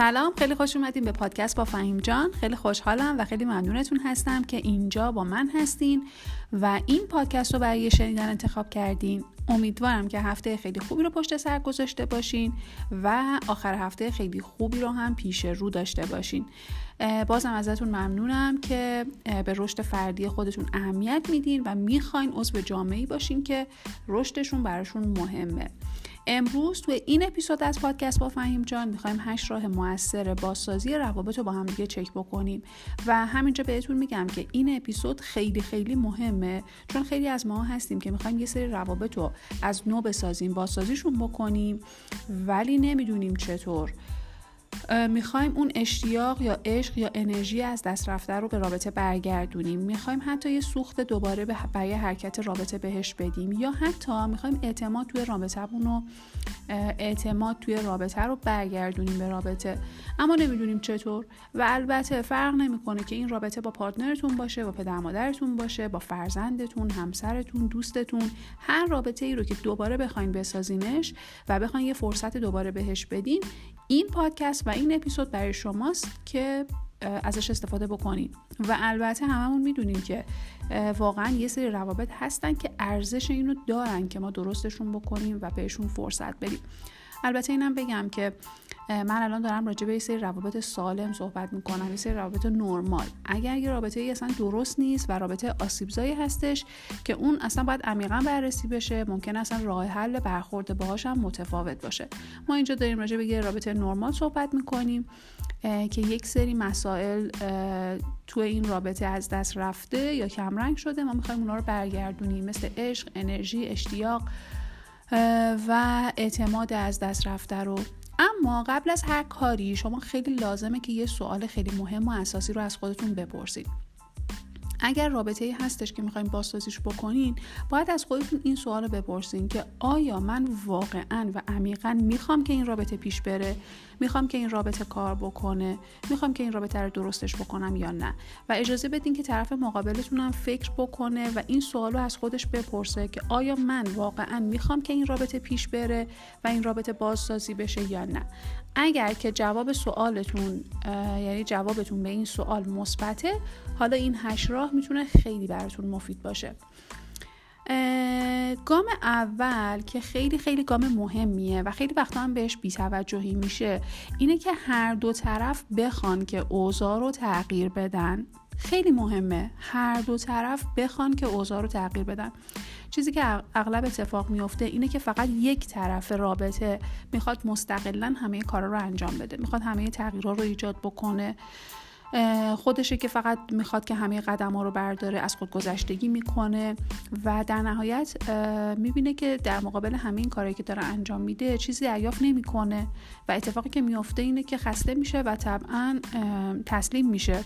سلام خیلی خوش اومدین به پادکست با فهیم جان. خیلی خوشحالم و خیلی ممنونتون هستم که اینجا با من هستین و این پادکست رو برای شنیدن انتخاب کردین. امیدوارم که هفته خیلی خوبی رو پشت سر گذاشته باشین و آخر هفته خیلی خوبی رو هم پیش رو داشته باشین. بازم ازتون ممنونم که به رشد فردی خودتون اهمیت میدین و می‌خواین عضو جامعه باشین که رشدشون براشون مهمه. امروز توی این اپیزود از پادکست با فهیم جان می‌خوایم هشت راه موثر بازسازی روابط رو با هم دیگه چک بکنیم. و همینجا بهتون میگم که این اپیزود خیلی خیلی مهمه چون خیلی از ما هستیم که می‌خوایم یه سری روابط رو از نو بسازیم بازسازیشون بکنیم ولی نمی‌دونیم چطور. می‌خوایم اون اشتیاق یا عشق یا انرژی از دست رفته رو به رابطه برگردونیم. می‌خوایم حتی یه سوخت دوباره برای حرکت رابطه بهش بدیم یا حتی می‌خوایم اعتماد توی رابطهمون رو اعتماد توی رابطه رو برگردونیم به رابطه. اما نمی‌دونیم چطور و البته فرق نمی‌کنه که این رابطه با پارتنرتون باشه با پدر مادرتون باشه با فرزندتون همسرتون دوستتون هر رابطه ای رو که دوباره بخواین بسازینش و بخواین یه فرصت دوباره بهش بدین این پادکست و این اپیزود برای شماست که ازش استفاده بکنید و البته هممون می‌دونیم که واقعا یه سری روابط هستن که ارزش اینو دارن که ما درستشون بکنیم و بهشون فرصت بدیم. البته اینم بگم که من الان دارم راجع به سری روابط سالم صحبت می‌کنم یه سری روابط نرمال. اگر یه رابطه ای اصلا درست نیست و رابطه آسیبزایی هستش که اون اصلا باید عمیقا بررسی بشه ممکن اصلا راه حل برخورد باهاش هم متفاوت باشه. ما اینجا داریم راجع به یه رابطه نرمال صحبت می‌کنیم که یک سری مسائل توی این رابطه از دست رفته یا کمرنگ شده. ما می‌خوایم اونا رو برگردونیم مثل عشق انرژی اشتیاق و اعتماد از دست رفته رو. اما قبل از هر کاری شما خیلی لازمه که یه سوال خیلی مهم و اساسی رو از خودتون بپرسید. اگر رابطه ای هستش که می‌خوایم بازسازیش بکنین باید از خودتون این سوال رو بپرسین که آیا من واقعا و عمیقا می‌خوام که این رابطه پیش بره؟ می‌خوام که این رابطه کار بکنه؟ می‌خوام که این رابطه رو درستش بکنم یا نه؟ و اجازه بدین که طرف مقابلتون فکر بکنه و این سوال رو از خودش بپرسه که آیا من واقعا می‌خوام که این رابطه پیش بره و این رابطه بازسازی بشه یا نه؟ اگر که جواب سوالتون یعنی جوابتون به این سوال مثبته حالا این هشت راه می‌تونه خیلی براتون مفید باشه. گام اول که خیلی خیلی گام مهمیه و خیلی وقتا هم بهش بیتوجهی میشه اینه که هر دو طرف بخوان که اوضاع رو تغییر بدن. خیلی مهمه. هر دو طرف بخوان که اوضاع رو تغییر بدن. چیزی که اغلب اتفاق میفته اینه که فقط یک طرف رابطه می‌خواد مستقلا همه کارا رو انجام بده. می‌خواد همه تغییرها رو ایجاد بکنه. خودشه که فقط می‌خواد که همه قدم ها رو برداره از خود گذشتگی می‌کنه و در نهایت می‌بینه که در مقابل همه این کارهایی که داره انجام میده چیزی دریافت نمی‌کنه و اتفاقی که میفته اینه که خسته میشه و طبعا تسلیم میشه.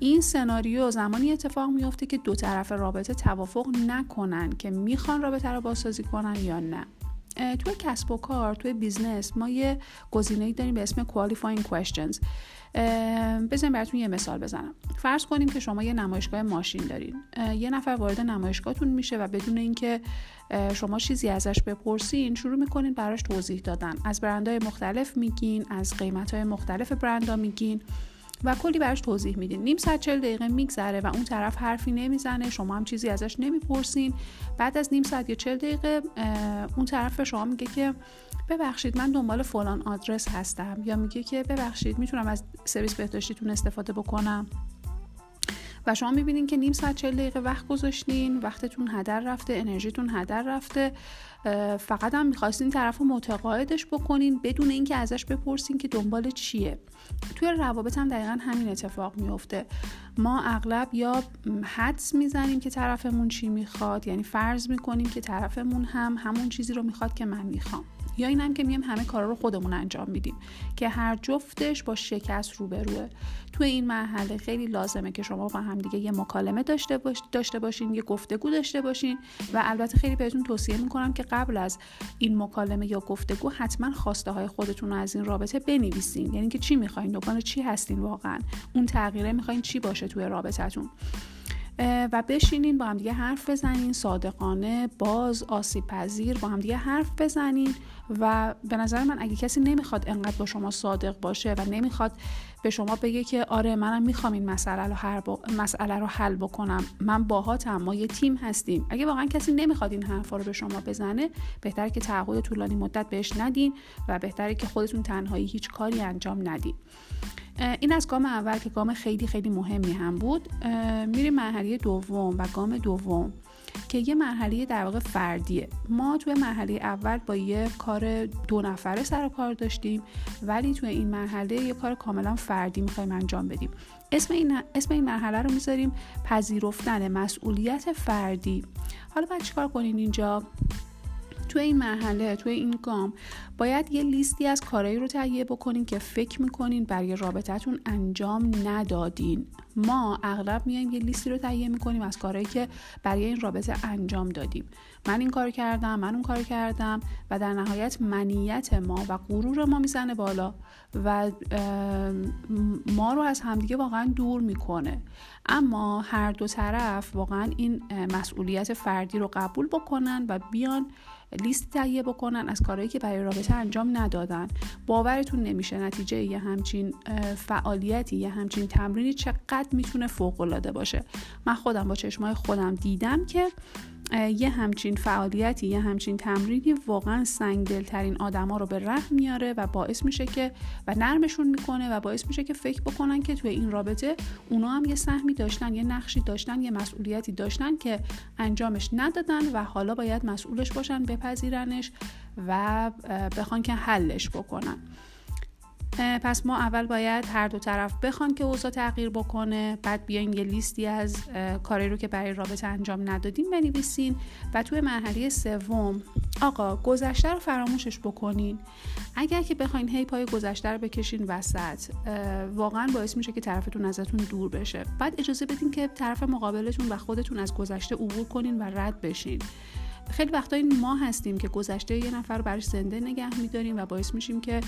این سناریو زمانی اتفاق میفته که دو طرف رابطه توافق نکنن که می‌خوان رابطه رو بازسازی کنن یا نه. توی کسب و کار توی business ما یه گزینه‌ای داریم به اسم qualifying questions. بذارین براتون یه مثال بزنم. فرض کنیم که شما یه نمایشگاه ماشین دارین. یه نفر وارد نمایشگاهتون میشه و بدون اینکه شما چیزی ازش بپرسین شروع می‌کنین براش توضیح دادن. از برندهای مختلف میگین از قیمتهای مختلف برندها میگین. و کلی براش توضیح میدین. نیم ساعت چل دقیقه میگذره و اون طرف حرفی نمی‌زنه. شما هم چیزی ازش نمی‌پرسین. بعد از نیم ساعت یا چل دقیقه اون طرف به شما میگه که ببخشید من دنبال فلان آدرس هستم. یا میگه که ببخشید می‌تونم از سرویس بهداشتیتون استفاده بکنم. و شما می‌بینین که نیم ساعت چل دقیقه وقت گذاشتین وقتتون هدر رفته انرژیتون هدر رفته. فقط هم می‌خواستین طرف رو متقاعدش بکنین بدون اینکه ازش بپرسین که دنبال چیه. توی روابط هم دقیقا همین اتفاق میفته ما اغلب یا حدس می‌زنیم که طرفمون چی می‌خواد یعنی فرض می‌کنیم که طرفمون هم همون چیزی رو می‌خواد که من می‌خوام. یا این هم که میم همه کارا رو خودمون انجام میدیم که هر جفتش با شکست روبروه. توی این مرحله خیلی لازمه که شما با هم دیگه یه مکالمه داشته, باش... داشته باشین یه گفتگو داشته باشین و البته خیلی بهتون توصیه می‌کنم که قبل از این مکالمه یا گفتگو حتما خواسته های خودتون رو از این رابطه بنویسین. یعنی که چی می‌خواین دنبال چی هستین واقعا؟ اون تغییره می‌خواین چی باشه توی رابطتون؟ و بشینین با هم دیگه حرف بزنین صادقانه باز آسیب پذیر با هم دیگه حرف بزنین. و به نظر من اگه کسی نمی‌خواد انقدر با شما صادق باشه و نمی‌خواد به شما بگه که آره منم می‌خوام این مسئله رو, حل مسئله رو حل بکنم من باهاتم ما یه تیم هستیم. اگه واقعا کسی نمی‌خواد این حرفا رو به شما بزنه بهتره که تعهد طولانی مدت بهش ندین و بهتره که خودتون تنهایی هیچ کاری انجام ندین. این از گام اول که گام خیلی خیلی مهمی هم بود. میریم مرحله دوم و گام دوم. که یه مرحله در واقع فردیه. ما توی مرحله اول با یه کار دو نفره سر کار داشتیم ولی توی این مرحله یه کار کاملا فردی می‌خوایم انجام بدیم. اسم این, اسم این مرحله رو می‌ذاریم پذیرفتن مسئولیت فردی. حالا باید چیکار کنین اینجا؟ توی این مرحله توی این گام باید یه لیستی از کارهایی رو تهیه بکنین که فکر می‌کنین برای رابطتون انجام ندادین. ما اغلب میایم یه لیستی رو تهیه می‌کنیم از کارهایی که برای این رابطه انجام دادیم. من این کار کردم من اون کار کردم و در نهایت منیت ما و غرور ما می‌زنه بالا و ما رو از همدیگه واقعا دور می‌کنه. اما هر دو طرف واقعا این مسئولیت فردی رو قبول بکنن و بیان لیست تهیه بکنن از کارهایی که برای رابطه انجام ندادن. باورتون نمیشه نتیجه یه همچین فعالیتی یه همچین تمرینی چقدر می‌تونه فوق العاده باشه. من خودم با چشمای خودم دیدم که یه همچین فعالیتی یه همچین تمرینی واقعا سنگ دلترین آدما رو به رحم میاره و باعث میشه که و نرمشون می‌کنه و باعث میشه که فکر بکنن که توی این رابطه اونا هم یه سهمی داشتن یه نقشی داشتن یه مسئولیتی داشتن که انجامش ندادن و حالا باید مسئولش باشن بپذیرنش و بخوان که حلش بکنن. پس ما اول باید هر دو طرف بخوان که اوضاع تغییر بکنه بعد بیاین یه لیستی از کاری رو که برای رابطه انجام ندادیم بنویسین و توی مرحله سوم آقا گذشته رو فراموشش بکنین. اگر که بخواین هی پای گذشته رو بکشین وسط واقعا باعث میشه که طرفتون ازتون دور بشه. بعد اجازه بدین که طرف مقابلتون و خودتون از گذشته عبور کنین و رد بشین. خیلی وقتا این ما هستیم که گذشته یه نفر رو برای زنده نگه میداریم و باعث میشیم که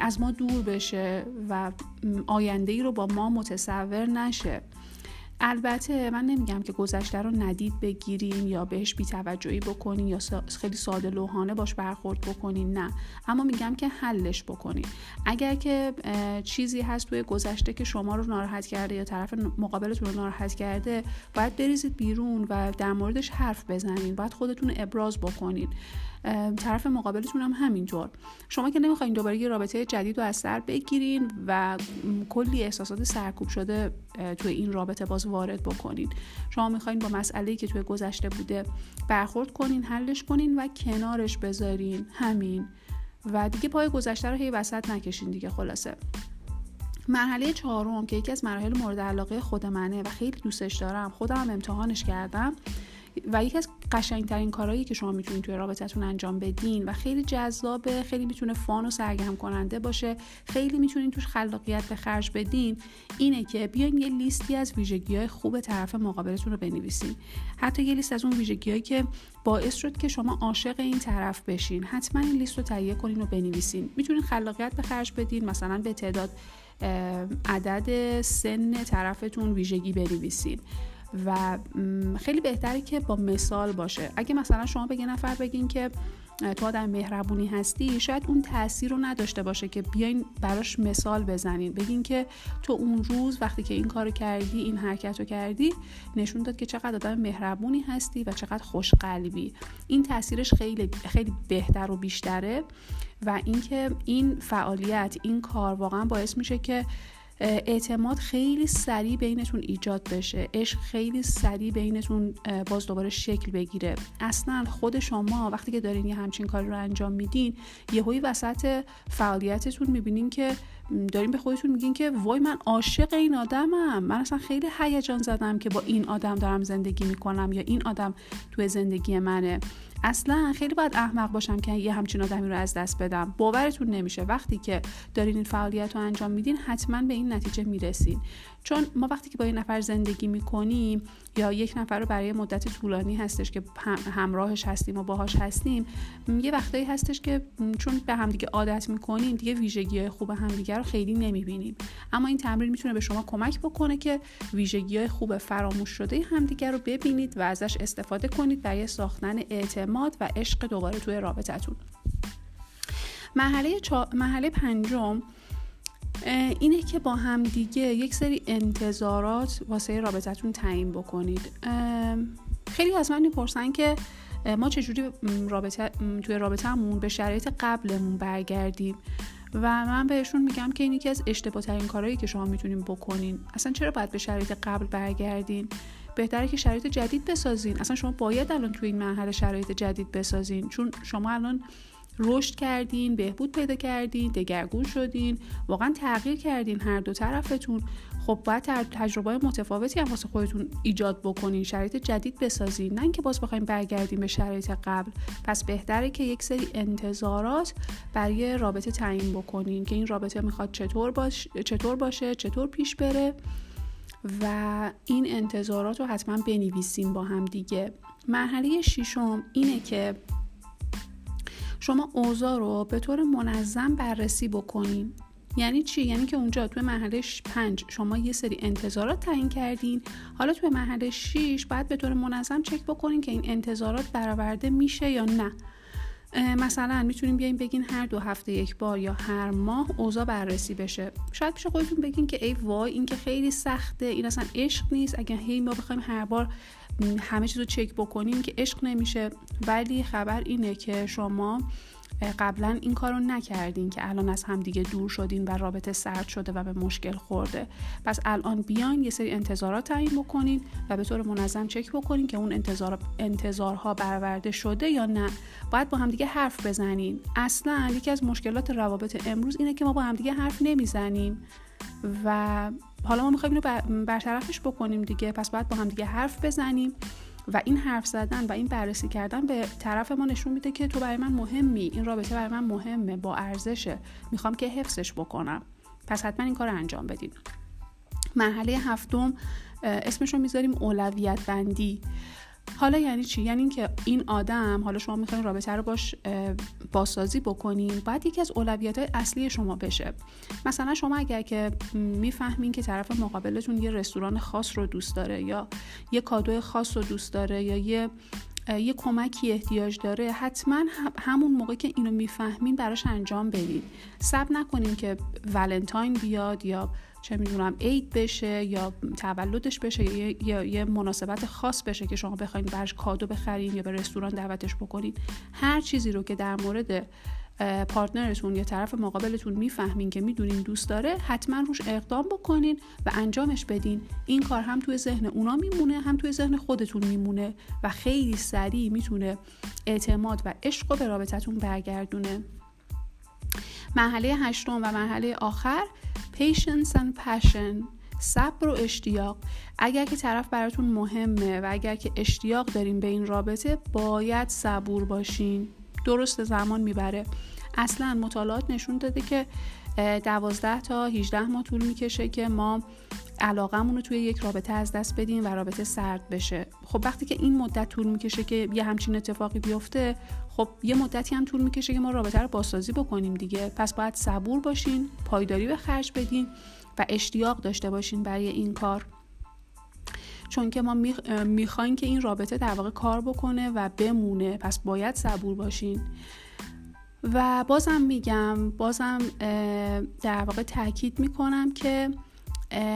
از ما دور بشه و آینده ای رو با ما متصور نشه. البته من نمیگم که گذشته رو ندید بگیرین یا بهش بیتوجهی بکنین یا خیلی ساده لوحانه باش برخورد بکنین نه. اما میگم که حلش بکنین. اگر که چیزی هست توی گذشته که شما رو ناراحت کرده یا طرف مقابلتون رو ناراحت کرده باید بریزید بیرون و در موردش حرف بزنین. باید خودتون ابراز بکنین. طرف مقابلتون هم همینطور. شما که نمی‌خواین دوباره یه رابطه جدید رو از سر بگیرین و کلی احساسات سرکوب شده توی این رابطه باز وارد بکنین. شما می‌خواین با مسئله که توی گذشته بوده برخورد کنین حلش کنین و کنارش بذارین. همین. و دیگه پای گذشته رو هی وسط نکشین دیگه خلاصه. مرحله چهارم که یکی از مراحل مورد علاقه خود منه و خیلی دوستش دارم خودم امتحانش کردم. و یکی از قشنگترین کارهایی که شما می‌تونید توی رابطتون انجام بدین و خیلی جذابه خیلی می‌تونه فان و سرگرم کننده باشه خیلی می‌تونین توش خلاقیت به خرج بدین اینه که بیاین یه لیستی از ویژگی های خوب طرف مقابلتون رو بنویسین. حتی یه لیست از اون ویژگی که باعث شد که شما عاشق این طرف بشین. حتما این لیست رو تهیه کنین و بنویسین. می‌تونین خلاقیت به خرج بدین مثلا به تعداد عدد سن طرفتون ویژگی بنویسین. و خیلی بهتره که با مثال باشه. اگه مثلا شما به یه نفر بگین که تو آدم مهربونی هستی شاید اون تاثیر رو نداشته باشه که بیاین براش مثال بزنین. بگین که تو اون روز وقتی که این کارو کردی این حرکت رو کردی نشون داد که چقدر آدم مهربونی هستی و چقدر خوشقلبی. این تاثیرش خیلی خیلی بهتر و بیشتره. و اینکه این فعالیت این کار واقعا باعث میشه که اعتماد خیلی سریع بینتون ایجاد بشه. عشق خیلی سریع بینتون باز دوباره شکل بگیره. اصلا خود شما وقتی که دارین یه همچین کاری رو انجام میدین یهویی وسط فعالیتتون می‌بینین که دارین به خودتون میگین که وای من عاشق این آدمم. من اصلا خیلی هیجان زدم که با این آدم دارم زندگی می‌کنم یا این آدم توی زندگی منه. اصلا خیلی باید احمق باشم که یه همچین آدمی رو از دست بدم. باورتون نمیشه. وقتی که دارین این فعالیت رو انجام میدین حتما به این نتیجه می‌رسین. چون ما وقتی که با یه نفر زندگی می‌کنیم یا یک نفر رو برای مدت طولانی هستش که همراهش هستیم و باهاش هستیم یه وقتایی هستش که چون به همدیگه عادت می‌کنیم دیگه ویژگی خوب همدیگه همدیگه رو خیلی نمی‌بینیم. اما این تمرین می‌تونه به شما کمک بکنه که ویژگی های خوب فراموش شده همدیگه رو ببینید و ازش استفاده کنید برای ساختن اعتماد و عشق دوباره توی رابطتون مرحله, چا... مرحله پنجم اینه که با هم دیگه یک سری انتظارات واسه رابطتون تعیین بکنید. خیلی از من می‌پرسن که ما چجوری رابطه توی رابطهمون به شرایط قبلمون برگردیم و من بهشون میگم که این یکی از اشتباه ترین کارهایی که شما می‌تونین بکنین. اصلا چرا باید به شرایط قبل برگردین؟ بهتره که شرایط جدید بسازین. اصلا شما باید الان توی این مرحله شرایط جدید بسازین. چون شما الان رشد کردین بهبود پیدا کردین دگرگون شدین واقعا تغییر کردین هر دو طرفتون. خب باید تجربه متفاوتی هم واسه خودتون ایجاد بکنین شرایط جدید بسازین. نه اینکه باز بخوایم برگردیم به شرایط قبل. پس بهتره که یک سری انتظارات برای رابطه تعیین بکنین که این رابطه می‌خواد چطور, باش... چطور باشه چطور پیش بره. و این انتظارات رو حتما بنویسین با هم دیگه. مرحله ششم اینه که شما اوضاع رو به طور منظم بررسی بکنین. یعنی چی؟ یعنی که اونجا توی مرحله 5 شما یه سری انتظارات تعیین کردین. حالا توی مرحله 6 باید به طور منظم چک بکنین که این انتظارات برآورده میشه یا نه. مثلا می‌تونیم بیایم بگین هر دو هفته یک بار یا هر ماه اوضاع بررسی بشه. شاید پیش خودتون بگین که ای وای این که خیلی سخته این اصلا عشق نیست. اگر هی ما بخوایم هر بار همه چیز رو چک بکنیم که عشق نمیشه. ولی خبر اینه که شما قبلا این کار رو نکردین که الان از همدیگه دور شدین و رابطه سرد شده و به مشکل خورده. پس الان بیاین یه سری انتظارات تعیین بکنین و به طور منظم چک بکنین که اون انتظار انتظارها برآورده شده یا نه. باید با همدیگه حرف بزنین. اصلا یکی از مشکلات روابط امروز اینه که ما با همدیگه حرف نمی‌زنیم. و حالا ما می‌خوایم اینو برطرفش بکنیم دیگه. پس باید با همدیگه حرف بزنیم و این حرف زدن و این بررسی کردن به طرف ما نشون میده که تو برای من مهمی. این رابطه برای من مهمه. با ارزشه. می‌خوام که حفظش بکنم. پس حتما این کار انجام بدین. مرحله هفتم اسمش رو می‌ذاریم اولویت بندی حالا یعنی چی؟ یعنی اینکه این آدم حالا شما می‌خواین رابطه رو باش بازسازی بکنین باید یکی از اولویت های اصلی شما بشه. مثلا شما اگر که می‌فهمین که طرف مقابلتون یه رستوران خاص رو دوست داره یا یه کادو خاص رو دوست داره یا یه یه کمکی احتیاج داره حتما همون موقع که اینو می‌فهمین براش انجام بدین. سب نکنین که ولنتاین بیاد یا چه می‌دونم عید بشه یا تولدش بشه یا یه, مناسبت خاص بشه که شما بخواید برش کادو بخرین یا به رستوران دعوتش بکنین. هر چیزی رو که در مورد پارتنرتون یا طرف مقابلتون می‌فهمین که می‌دونین دوست داره حتما روش اقدام بکنین و انجامش بدین. این کار هم توی ذهن اونا میمونه هم توی ذهن خودتون میمونه و خیلی سریع می‌تونه اعتماد و عشق رو به رابطتون برگردونه. مرحله هشتم و مرحله آخر patience and passion صبر و اشتیاق. اگر که طرف براتون مهمه و اگر که اشتیاق دارین به این رابطه باید صبور باشین. درست زمان می‌بره. اصلا مطالعات نشون داده که دوازده تا 18 ماه طول می‌کشه که ما علاقمون رو توی یک رابطه از دست بدیم و رابطه سرد بشه. خب وقتی که این مدت طول می‌کشه که یه همچین اتفاقی بیفته خب یه مدتی هم طول می‌کشه که ما رابطه رو بازسازی بکنیم دیگه. پس باید صبور باشین پایداری به خرج بدین و اشتیاق داشته باشین برای این کار. چون که ما می‌خوایم که این رابطه در واقع کار بکنه و بمونه. پس باید صبور باشین. و بازم میگم بازم در واقع تاکید می‌کنم که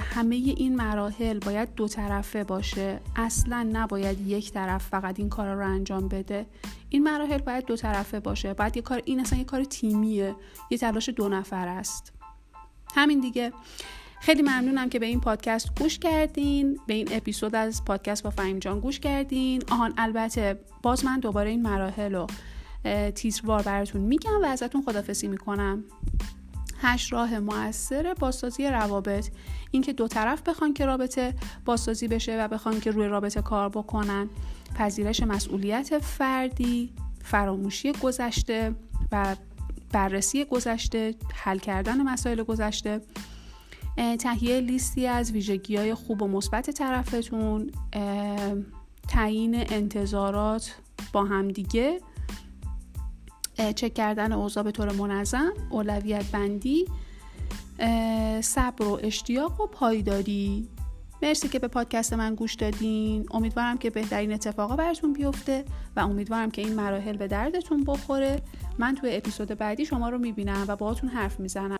همه این مراحل باید دو طرفه باشه. اصلا نباید یک طرف فقط این کار رو انجام بده. این مراحل باید دو طرفه باشه. باید یه کار این اصلا یه کار تیمیه. یه تلاش دو نفر است. همین دیگه. خیلی ممنونم که به این پادکست گوش کردین. به این اپیزود از پادکست با فهیم جان گوش کردین. آهان البته باز من دوباره این مراحل رو تیتروار براتون میگم و ازتون خدافسی می‌کنم. هشت راه موثر بازسازی روابط. اینکه دو طرف بخوان که رابطه بازسازی بشه و بخوان که روی رابطه کار بکنن. پذیرش مسئولیت فردی فراموشی گذشته و بررسی گذشته حل کردن مسائل گذشته. تهیه لیستی از ویژگی های خوب و مثبت طرفتون. تعیین انتظارات با همدیگه. چک کردن اوضاع به طور منظم اولویت بندی صبر و اشتیاق و پایداری. مرسی که به پادکست من گوش دادین. امیدوارم که بهترین اتفاقا براتون بیفته و امیدوارم که این مراحل به دردتون بخوره. من توی اپیزود بعدی شما رو می‌بینم و باهاتون حرف می‌زنم.